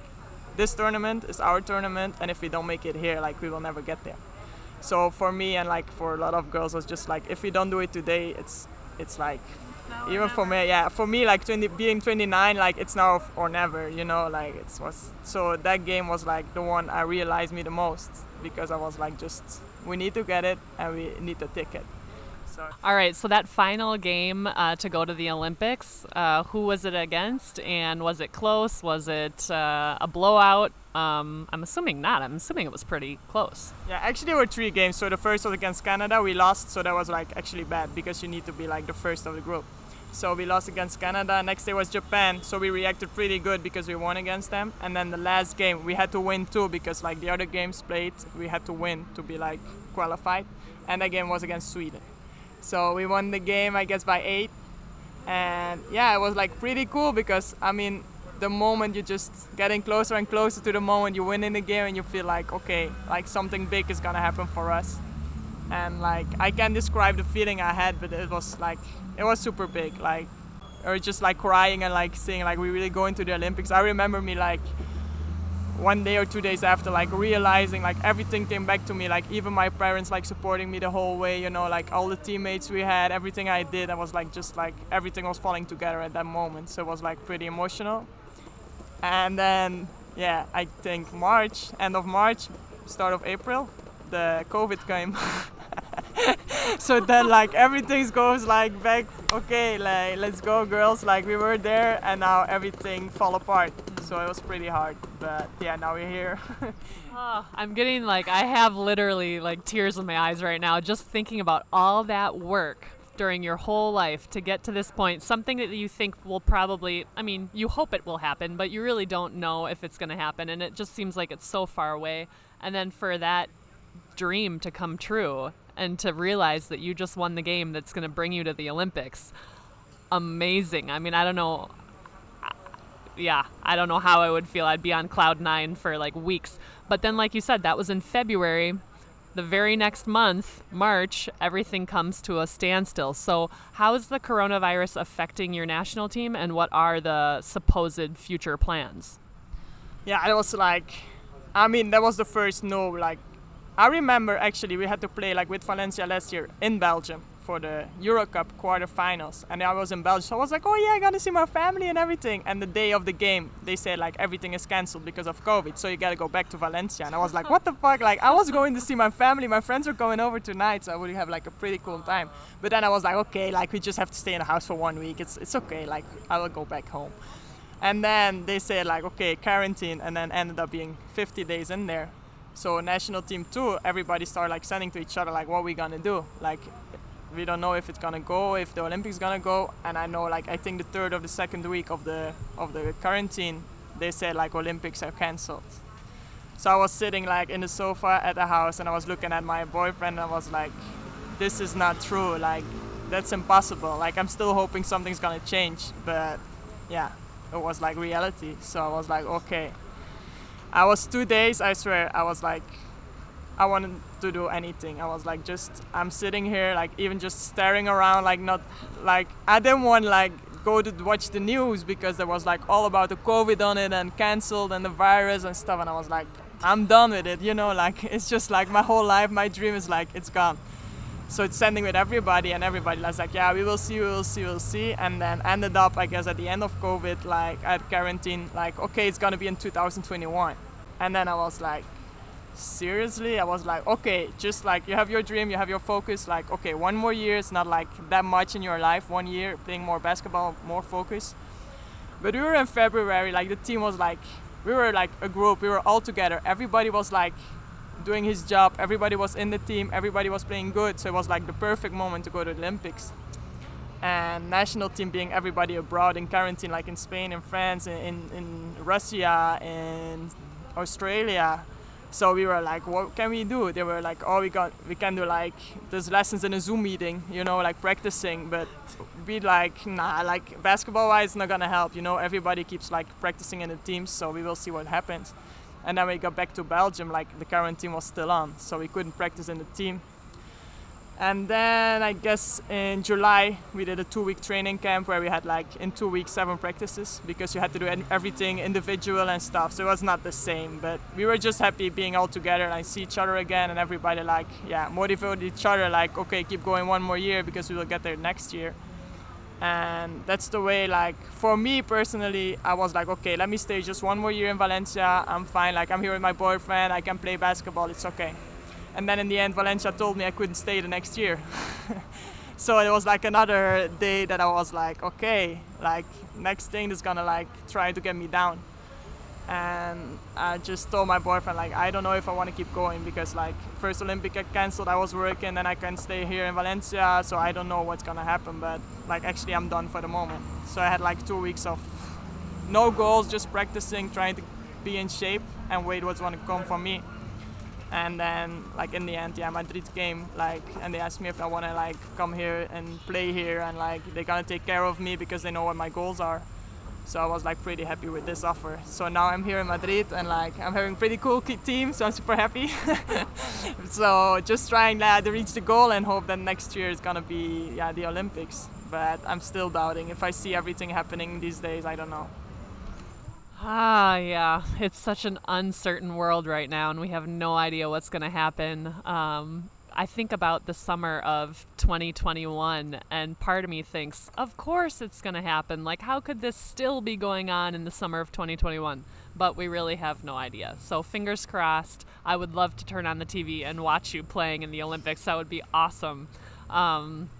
S1: this tournament is our tournament and if we don't make it here like we will never get there. So for me and like for a lot of girls it's just like if we don't do it today it's it's like no, even for me yeah for me like 20 being 29 like it's now or never you know like it was so that game was like the one i realized me the most because i was like just we need to get it and we need the
S2: all right, so that final game uh, to go to the Olympics, uh, who was it against, and was it close? Was it uh, a blowout? Um, I'm assuming not. I'm assuming it was pretty close.
S1: Yeah, actually, there were three games. So the first was against Canada. We lost, so that was like actually bad because you need to be like the first of the group. So we lost against Canada. Next day was Japan. So we reacted pretty good because we won against them. And then the last game we had to win too because like the other games played, we had to win to be like qualified. And that game was against Sweden. So we won the game, I guess, by eight. And yeah, it was like pretty cool because I mean, the moment you're just getting closer and closer to the moment you win in the game, and you feel like, okay, like something big is gonna happen for us. And like I can't describe the feeling I had, but it was like it was super big. Like or just like crying and like saying like we really going to the Olympics. I remember me like one day or two days after like realizing like everything came back to me like even my parents like supporting me the whole way you know like all the teammates we had everything i did i was like just like everything was falling together at that moment. So it was like pretty emotional. And then yeah i think march end of march start of april the covid came so then like everything goes like back okay like let's go girls. Like we were there and now everything fall apart. So it was pretty hard but yeah now we're here.
S2: Oh, i'm getting like i have literally like tears in my eyes right now just thinking about all that work during your whole life to get to this point. Something that you think will probably i mean you hope it will happen but you really don't know if it's going to happen and it just seems like it's so far away. And then for that dream to come true and to realize that you just won the game that's going to bring you to the Olympics. Amazing. I mean, I don't know. Yeah, I don't know how I would feel. I'd be on cloud nine for like weeks. But then, like you said, that was in February. The very next month, March, everything comes to a standstill. So, how is the coronavirus affecting your national team, and what are the supposed future plans?
S1: Yeah, it was like, I mean, that was the first no, like, I remember actually we had to play like with Valencia last year in Belgium for the Euro Cup quarterfinals, and I was in Belgium. So I was like, oh yeah, I gotta see my family and everything. And the day of the game, they said like everything is cancelled because of COVID, so you gotta go back to Valencia. And I was like, what the fuck? Like I was going to see my family, my friends were going over tonight, so I would have like a pretty cool time. But then I was like, okay, like we just have to stay in the house for one week. It's it's okay. Like I will go back home. And then they said like, okay, quarantine, and then ended up being 50 days in there. So national team too, everybody started like sending to each other like what we gonna do. Like we don't know if it's gonna go, if the Olympics gonna go. And I know like I think the third or the second week of the of the quarantine, they said like Olympics are cancelled. So I was sitting like in the sofa at the house and I was looking at my boyfriend and I was like, this is not true. Like that's impossible. Like I'm still hoping something's gonna change, but yeah, it was like reality. So I was like, okay, I was two days, I swear, I was like, I wanted to do anything. I was like, just, I'm sitting here, like, even just staring around, like, not, like, I didn't want, like, go to watch the news because there was, like, all about the COVID on it and canceled and the virus and stuff. And I was like, I'm done with it, you know, like, it's just like my whole life, my dream is like, it's gone. So it's sending with everybody, and everybody was like, yeah, we will see, we will see, we'll see. And then ended up, I guess, at the end of COVID, like at quarantine, like, okay, it's gonna be in 2021. And then I was like, seriously? I was like, okay, just like you have your dream, you have your focus, like, okay, one more year, it's not like that much in your life, one year playing more basketball, more focus. But we were in February, like the team was like, we were like a group, we were all together. Everybody was like doing his job. Everybody was in the team. Everybody was playing good. So it was like the perfect moment to go to Olympics. And national team being everybody abroad in quarantine, like in Spain, in France, in, in, in Russia, in Australia. So we were like, what can we do? They were like, oh, we got, we can do like there's lessons in a Zoom meeting, you know, like practicing. But be like, nah, like basketball-wise, not gonna help. You know, everybody keeps like practicing in the teams, so we will see what happens. And then we got back to Belgium, like the quarantine was still on, so we couldn't practice in the team. And then I guess in July we did a two-week training camp where we had like in two weeks seven practices because you had to do everything individual and stuff. So it was not the same, but we were just happy being all together and I see each other again and everybody like yeah motivated each other like okay keep going one more year because we will get there next year and that's the way like for me personally i was like okay let me stay just one more year in valencia. I'm fine. Like i'm here with my boyfriend. I can play basketball. It's okay. And then in the end valencia told me i couldn't stay the next year. So it was like another day that i was like okay like next thing is gonna like try to get me down and I just told my boyfriend like I don't know if I want to keep going because like first Olympic got cancelled I was working then I can stay here in Valencia so I don't know what's gonna happen but like actually I'm done for the moment. So I had like two weeks of no goals just practicing trying to be in shape and wait what's gonna come for me. And then like in the end yeah Madrid came like and they asked me if I want to like come here and play here and like they're gonna take care of me because they know what my goals are so I was like pretty happy with this offer. So now I'm here in Madrid and like I'm having pretty cool team, so I'm super happy. so just trying uh, to reach the goal and hope that next year is gonna be yeah the Olympics. But I'm still doubting. If I see everything happening these days, I don't know.
S2: Ah, yeah. It's such an uncertain world right now, and we have no idea what's going to happen. Um, I think about the summer of 2021, and part of me thinks, of course it's going to happen. Like, how could this still be going on in the summer of 2021? But we really have no idea. So, fingers crossed. I would love to turn on the TV and watch you playing in the Olympics. That would be awesome. Um,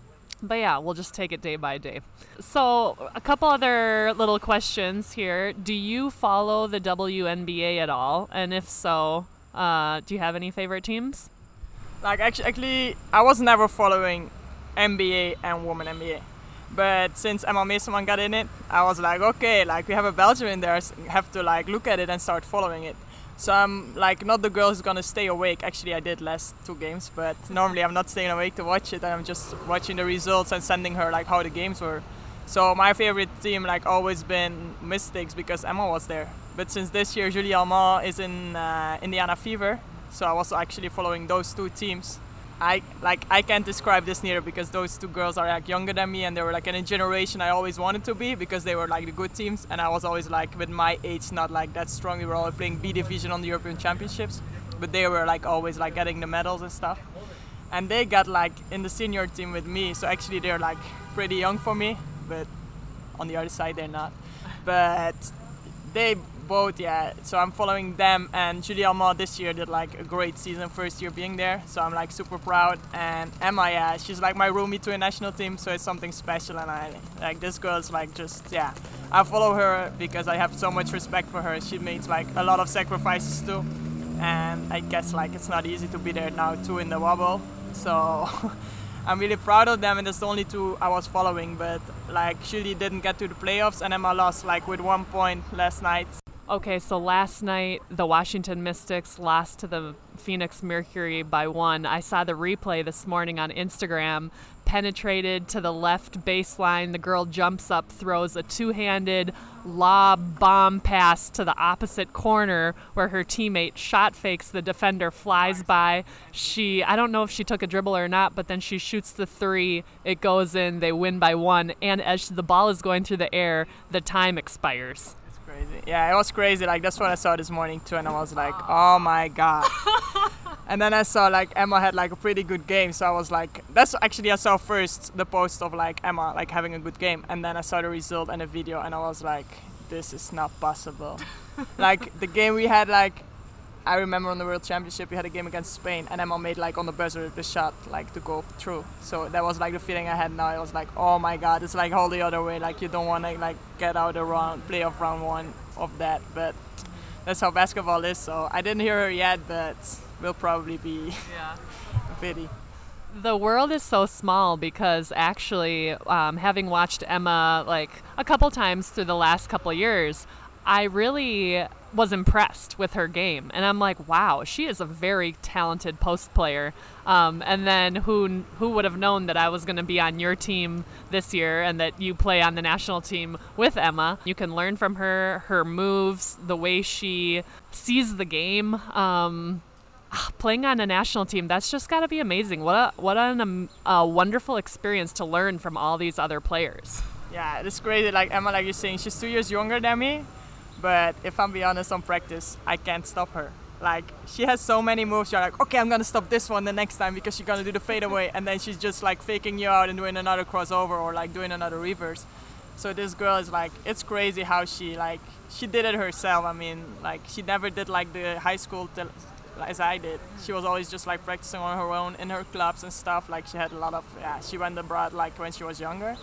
S2: but yeah, we'll just take it day by day. So, a couple other little questions here. Do you follow the WNBA at all? And if so, uh, do you have any favorite teams?
S1: Like actually, actually, I was never following NBA and women NBA, but since Emma Meesseman got in it, I was like, okay, like we have a Belgian in there, so have to like look at it and start following it. So I'm like not the girl who's gonna stay awake. Actually, I did last two games, but normally I'm not staying awake to watch it. And I'm just watching the results and sending her like how the games were. So my favorite team like always been Mystics because Emma was there. But since this year Julie Allemand is in uh, Indiana Fever, so I was actually following those two teams. I like I can't describe this neither because those two girls are like younger than me and they were like in a generation I always wanted to be because they were like the good teams and I was always like with my age not like that strong. We were all playing B division on the European Championships, but they were like always like getting the medals and stuff. And they got like in the senior team with me, so actually they're like pretty young for me, but on the other side they're not. But they both, yeah. So I'm following them, and Julie Allemand this year did like a great season, first year being there. So I'm like super proud. And Emma, yeah, she's like my roomie to a national team, so it's something special. And I like this girl's like just yeah. I follow her because I have so much respect for her. She made like a lot of sacrifices too, and I guess like it's not easy to be there now too in the wubble. So. I'm really proud of them, and that's the only two I was following. But like, Julie didn't get to the playoffs, and Emma lost like with one point last night.
S2: Okay, so last night the Washington Mystics lost to the Phoenix Mercury by one. I saw the replay this morning on Instagram. Penetrated to the left baseline. The girl jumps up, throws a two handed lob bomb pass to the opposite corner where her teammate shot fakes the defender, flies by. She, I don't know if she took a dribble or not, but then she shoots the three. It goes in. They win by one. And as the ball is going through the air, the time expires
S1: crazy. Yeah, it was crazy. Like that's what I saw this morning too, and I was like, oh my god. and then I saw like Emma had like a pretty good game, so I was like, that's actually I saw first the post of like Emma like having a good game, and then I saw the result and the video, and I was like, this is not possible. like the game we had like I remember on the World Championship we had a game against Spain and Emma made like on the buzzer the shot like to go through. So that was like the feeling I had now. I was like, oh my god, it's like all the other way. Like you don't want to like get out the round playoff round one of that, but that's how basketball is. So I didn't hear her yet, but will probably be yeah. a pity.
S2: The world is so small because actually, um, having watched Emma like a couple times through the last couple years, I really was impressed with her game, and I'm like, wow, she is a very talented post player. Um, and then who who would have known that I was going to be on your team this year, and that you play on the national team with Emma? You can learn from her, her moves, the way she sees the game. Um, playing on a national team that's just got to be amazing what a what an, um, a wonderful experience to learn from all these other players
S1: yeah it's crazy like emma like you're saying she's two years younger than me but if I'm be honest on practice, I can't stop her. Like she has so many moves. You're like, okay, I'm gonna stop this one the next time because she's gonna do the fadeaway, and then she's just like faking you out and doing another crossover or like doing another reverse. So this girl is like, it's crazy how she like she did it herself. I mean, like she never did like the high school as I did. She was always just like practicing on her own in her clubs and stuff. Like she had a lot of yeah. She went abroad like when she was younger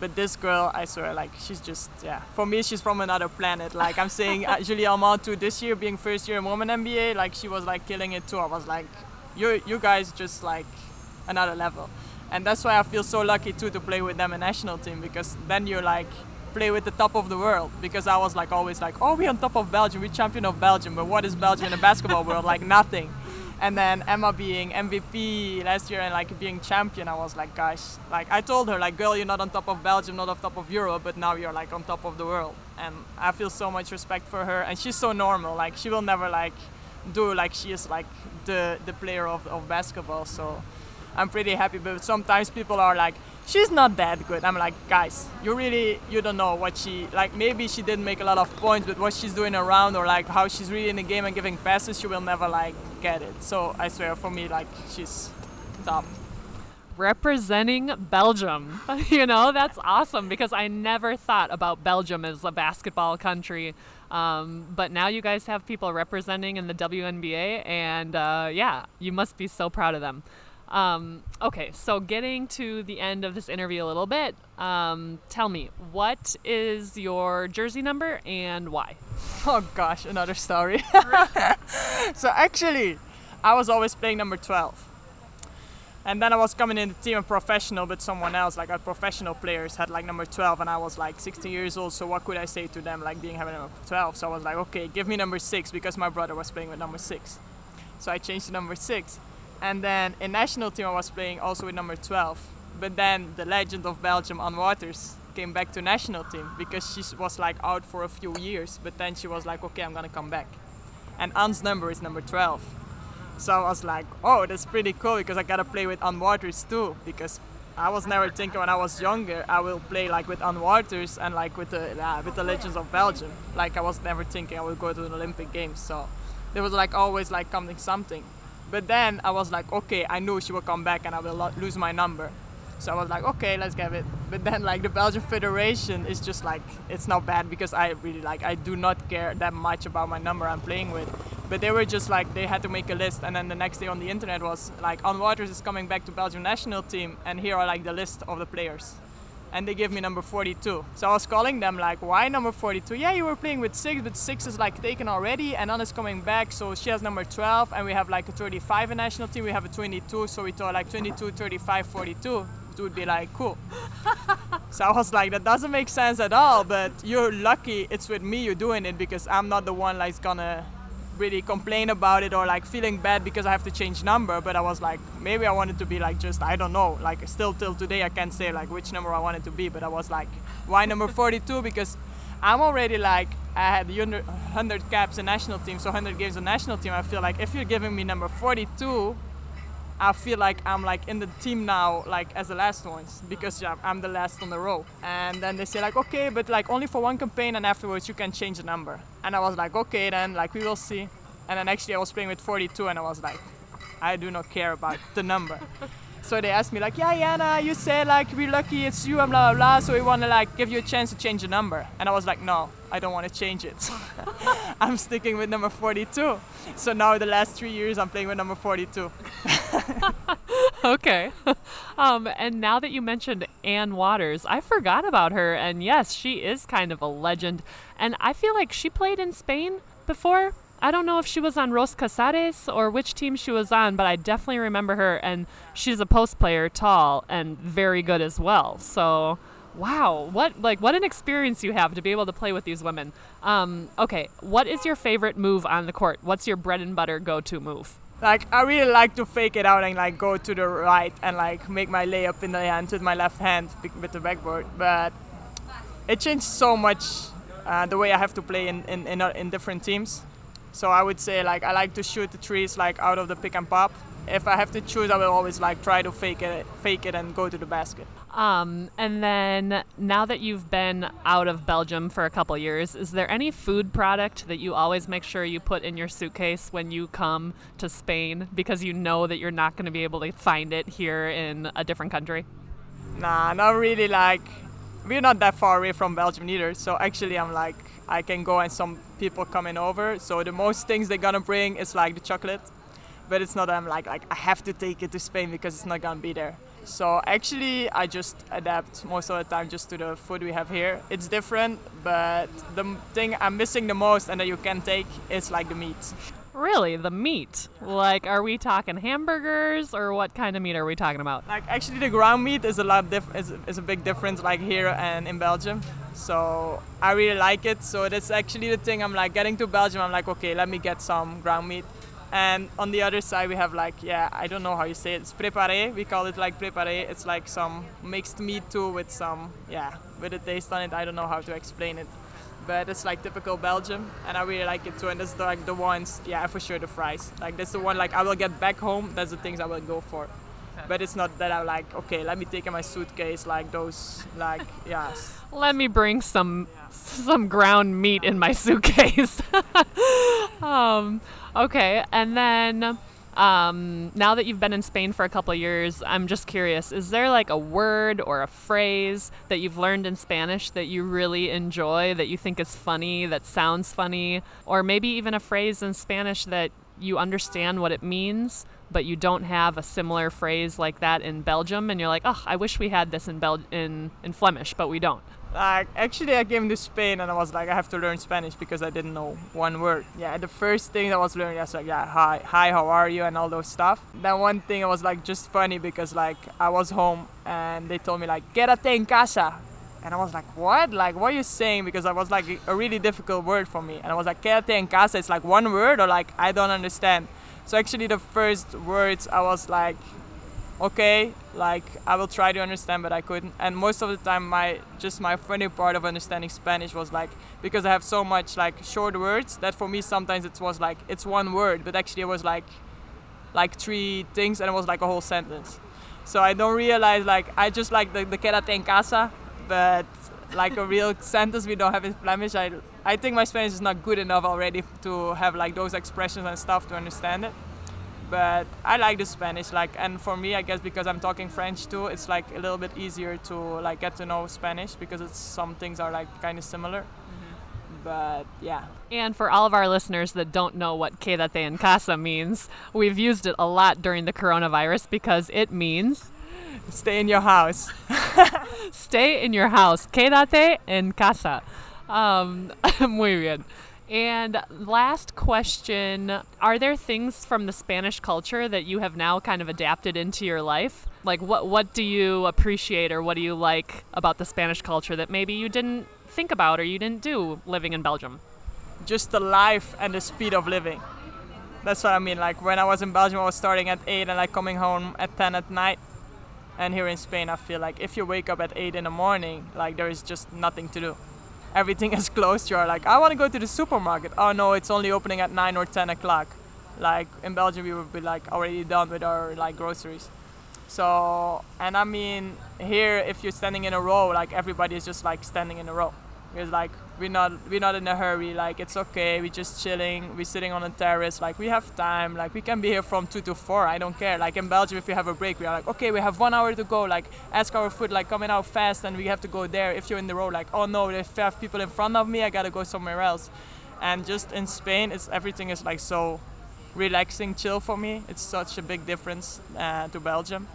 S1: but this girl, I swear, like she's just yeah. For me, she's from another planet. Like I'm saying, uh, Julie too. This year, being first year in women NBA, like she was like killing it too. I was like, you you guys just like another level, and that's why I feel so lucky too to play with them a national team because then you're like play with the top of the world because I was like always like, oh, we're on top of Belgium, we're champion of Belgium, but what is Belgium in the basketball world? Like nothing and then Emma being MVP last year and like being champion, I was like, gosh, like I told her, like, girl, you're not on top of Belgium, not on top of Europe, but now you're like on top of the world, and I feel so much respect for her, and she's so normal, like she will never like do like she is like the the player of, of basketball, so I'm pretty happy. But sometimes people are like, she's not that good. I'm like, guys, you really you don't know what she like. Maybe she didn't make a lot of points, but what she's doing around or like how she's really in the game and giving passes, she will never like get it. So I swear, for me, like she's top.
S2: Representing Belgium. you know, that's awesome because I never thought about Belgium as a basketball country. Um, but now you guys have people representing in the WNBA, and uh, yeah, you must be so proud of them. Um, okay, so getting to the end of this interview a little bit, um, tell me, what is your jersey number and why?
S1: Oh gosh, another story. so actually, I was always playing number 12. And then I was coming in the team a professional, but someone else, like our professional players, had like number 12, and I was like 16 years old. So what could I say to them, like being having number 12? So I was like, okay, give me number six because my brother was playing with number six. So I changed to number six. And then in national team, I was playing also with number 12. But then the legend of Belgium, Ann Wauters, came back to national team because she was like out for a few years. But then she was like, okay, I'm gonna come back. And Ann's number is number 12. So I was like, oh, that's pretty cool because I gotta play with Ann Wauters too. Because I was never thinking when I was younger I will play like with Ann Wauters and like with the uh, with the Legends of Belgium. Like I was never thinking I would go to an Olympic Games. So there was like always like coming something. But then I was like, okay, I knew she would come back and I will lo- lose my number. So I was like, okay, let's get it. But then like the Belgian Federation is just like it's not bad because I really like I do not care that much about my number I'm playing with. But they were just like they had to make a list and then the next day on the internet was like Ann Wauters is coming back to Belgium national team and here are like the list of the players and they give me number 42. So I was calling them like, why number 42? Yeah, you were playing with six, but six is like taken already, and Anna's coming back, so she has number 12, and we have like a 35 in national team. We have a 22, so we thought like 22, 35, 42. It would be like cool. so I was like, that doesn't make sense at all. But you're lucky it's with me you're doing it because I'm not the one like gonna really complain about it or like feeling bad because I have to change number. But I was like, maybe I wanted to be like just I don't know. Like still till today I can't say like which number I wanted to be. But I was like, why number 42? Because I'm already like I had 100 caps in national team, so 100 games in national team. I feel like if you're giving me number 42, I feel like I'm like in the team now, like as the last ones, because yeah, I'm the last on the row. And then they say like, okay, but like only for one campaign, and afterwards you can change the number. And I was like, okay, then like we will see. And then actually I was playing with 42, and I was like, I do not care about the number. so they asked me like, yeah, Yana, you said like we're lucky it's you and blah blah blah, so we want to like give you a chance to change the number. And I was like, no, I don't want to change it. I'm sticking with number 42. So now the last three years I'm playing with number 42.
S2: okay. Um, and now that you mentioned Ann Wauters, I forgot about her. And yes, she is kind of a legend. And I feel like she played in Spain before. I don't know if she was on Ros Casares or which team she was on, but I definitely remember her. And she's a post player, tall and very good as well. So, wow, what like what an experience you have to be able to play with these women. Um, okay, what is your favorite move on the court? What's your bread and butter go-to move?
S1: Like I really like to fake it out and like go to the right and like make my layup in the hand with my left hand with the backboard. But it changed so much uh, the way I have to play in in, in, in different teams. So I would say like I like to shoot the trees like out of the pick and pop. If I have to choose, I will always like try to fake it, fake it, and go to the basket.
S2: Um, and then now that you've been out of Belgium for a couple years, is there any food product that you always make sure you put in your suitcase when you come to Spain because you know that you're not going to be able to find it here in a different country?
S1: Nah, not really. Like we're not that far away from Belgium either. So actually, I'm like I can go and some people coming over. So the most things they're gonna bring is like the chocolate but it's not I'm like like I have to take it to Spain because it's not gonna be there. So actually, I just adapt most of the time just to the food we have here. It's different, but the thing I'm missing the most and that you can take is like the meat.
S2: Really, the meat? Like, are we talking hamburgers or what kind of meat are we talking about?
S1: Like, actually, the ground meat is a lot diff- is, is a big difference like here and in Belgium. So I really like it. So that's actually the thing. I'm like getting to Belgium. I'm like, okay, let me get some ground meat and on the other side we have like yeah i don't know how you say it it's préparé we call it like préparé it's like some mixed meat too with some yeah with a taste on it i don't know how to explain it but it's like typical belgium and i really like it too and that's like the ones yeah for sure the fries like that's the one like i will get back home that's the things i will go for but it's not that I'm like, okay, let me take in my suitcase like those, like yeah.
S2: Let me bring some some ground meat in my suitcase. um, okay, and then um, now that you've been in Spain for a couple years, I'm just curious: is there like a word or a phrase that you've learned in Spanish that you really enjoy, that you think is funny, that sounds funny, or maybe even a phrase in Spanish that you understand what it means? but you don't have a similar phrase like that in Belgium, and you're like, oh, I wish we had this in Bel in in Flemish, but we don't.
S1: Like actually, I came to Spain and I was like, I have to learn Spanish because I didn't know one word. Yeah, the first thing I was learning, I was like, yeah, hi, hi, how are you, and all those stuff. Then one thing I was like just funny because like I was home and they told me like, quédate en casa, and I was like, what? Like, what are you saying? Because I was like a really difficult word for me. And I was like, quédate en casa. It's like one word or like, I don't understand. So actually, the first words I was like, okay, like I will try to understand, but I couldn't. And most of the time, my just my funny part of understanding Spanish was like because I have so much like short words that for me sometimes it was like it's one word, but actually it was like like three things and it was like a whole sentence. So I don't realize like I just like the the quédate en casa, but like a real sentence we don't have in Flemish. I I think my Spanish is not good enough already to have like those expressions and stuff to understand it. But I like the Spanish, like, and for me, I guess because I'm talking French too, it's like a little bit easier to like get to know Spanish because it's some things are like kind of similar. Mm-hmm. But yeah.
S2: And for all of our listeners that don't know what quédate en casa means, we've used it a lot during the coronavirus because it means
S1: stay in your house.
S2: stay in your house. Quédate en casa. Um, muy bien. And last question Are there things from the Spanish culture that you have now kind of adapted into your life? Like, what, what do you appreciate or what do you like about the Spanish culture that maybe you didn't think about or you didn't do living in Belgium?
S1: Just the life and the speed of living. That's what I mean. Like, when I was in Belgium, I was starting at 8 and like coming home at 10 at night. And here in Spain, I feel like if you wake up at 8 in the morning, like, there is just nothing to do everything is closed, you're like, I want to go to the supermarket. Oh no, it's only opening at 9 or 10 o'clock. Like in Belgium, we would be like already done with our like groceries. So, and I mean, here, if you're standing in a row, like everybody is just like standing in a row. It's like we're not we're not in a hurry. Like it's okay. We're just chilling. We're sitting on a terrace. Like we have time. Like we can be here from two to four. I don't care. Like in Belgium, if we have a break, we are like, okay, we have one hour to go. Like ask our food, like coming out fast, and we have to go there. If you're in the road, like oh no, there's five people in front of me. I gotta go somewhere else. And just in Spain, it's everything is like so relaxing, chill for me. It's such a big difference uh, to Belgium.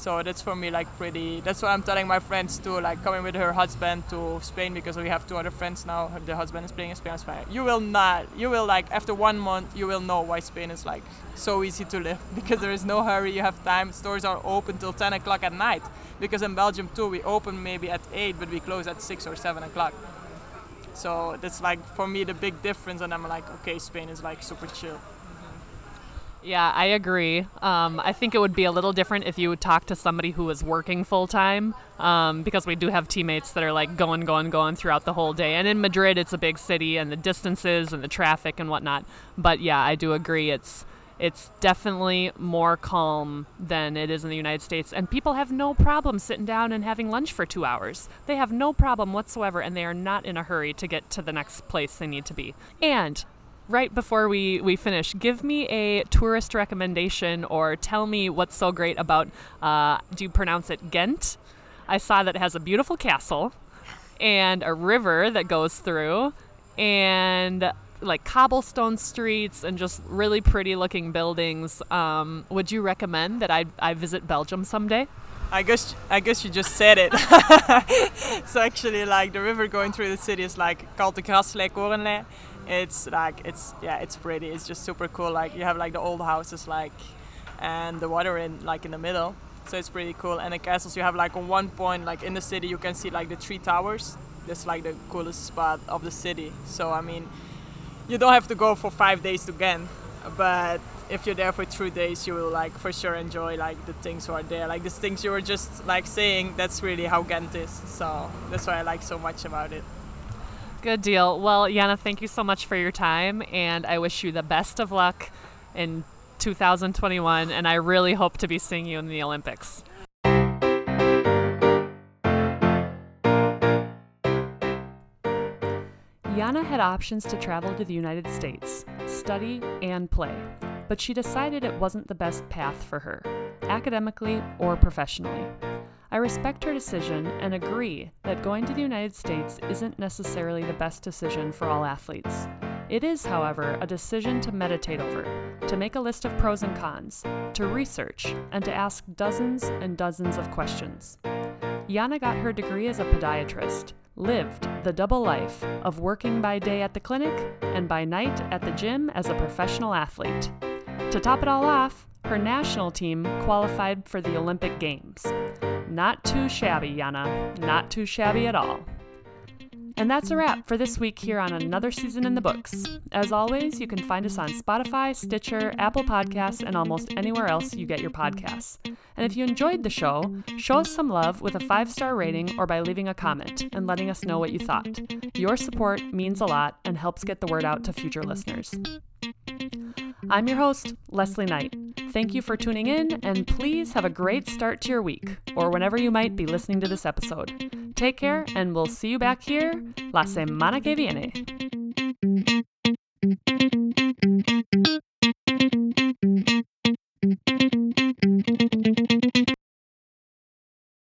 S1: So that's for me like pretty. That's what I'm telling my friends too. Like coming with her husband to Spain because we have two other friends now. The husband is playing in Spain. You will not. You will like after one month you will know why Spain is like so easy to live because there is no hurry. You have time. Stores are open till 10 o'clock at night. Because in Belgium too we open maybe at 8 but we close at 6 or 7 o'clock. So that's like for me the big difference and I'm like okay Spain is like super chill.
S2: Yeah, I agree. Um, I think it would be a little different if you would talk to somebody who was working full time, um, because we do have teammates that are like going, going, going throughout the whole day. And in Madrid, it's a big city, and the distances and the traffic and whatnot. But yeah, I do agree. It's it's definitely more calm than it is in the United States. And people have no problem sitting down and having lunch for two hours. They have no problem whatsoever, and they are not in a hurry to get to the next place they need to be. And right before we, we finish, give me a tourist recommendation or tell me what's so great about, uh, do you pronounce it Ghent? I saw that it has a beautiful castle and a river that goes through and like cobblestone streets and just really pretty looking buildings. Um, would you recommend that I, I visit Belgium someday?
S1: I guess I guess you just said it. so actually, like the river going through the city is like called the Graslei Korenlei, it's like it's yeah it's pretty. It's just super cool. Like you have like the old houses like and the water in like in the middle. So it's pretty cool. And the castles you have like on one point like in the city you can see like the three towers. That's like the coolest spot of the city. So i mean you don't have to go for five days to Ghent but if you're there for three days you will like for sure enjoy like the things who are there. Like the things you were just like saying that's really how Ghent is. So that's why i like so much about it
S2: Good deal. Well, Yana, thank you so much for your time, and I wish you the best of luck in 2021, and I really hope to be seeing you in the Olympics. Yana had options to travel to the United States, study, and play, but she decided it wasn't the best path for her, academically or professionally. I respect her decision and agree that going to the United States isn't necessarily the best decision for all athletes. It is, however, a decision to meditate over, to make a list of pros and cons, to research, and to ask dozens and dozens of questions. Yana got her degree as a podiatrist, lived the double life of working by day at the clinic and by night at the gym as a professional athlete. To top it all off, her national team qualified for the Olympic Games. Not too shabby, Yana. Not too shabby at all. And that's a wrap for this week here on another season in the books. As always, you can find us on Spotify, Stitcher, Apple Podcasts, and almost anywhere else you get your podcasts. And if you enjoyed the show, show us some love with a five star rating or by leaving a comment and letting us know what you thought. Your support means a lot and helps get the word out to future listeners. I'm your host, Leslie Knight. Thank you for tuning in, and please have a great start to your week, or whenever you might be listening to this episode. Take care, and we'll see you back here la semana que viene.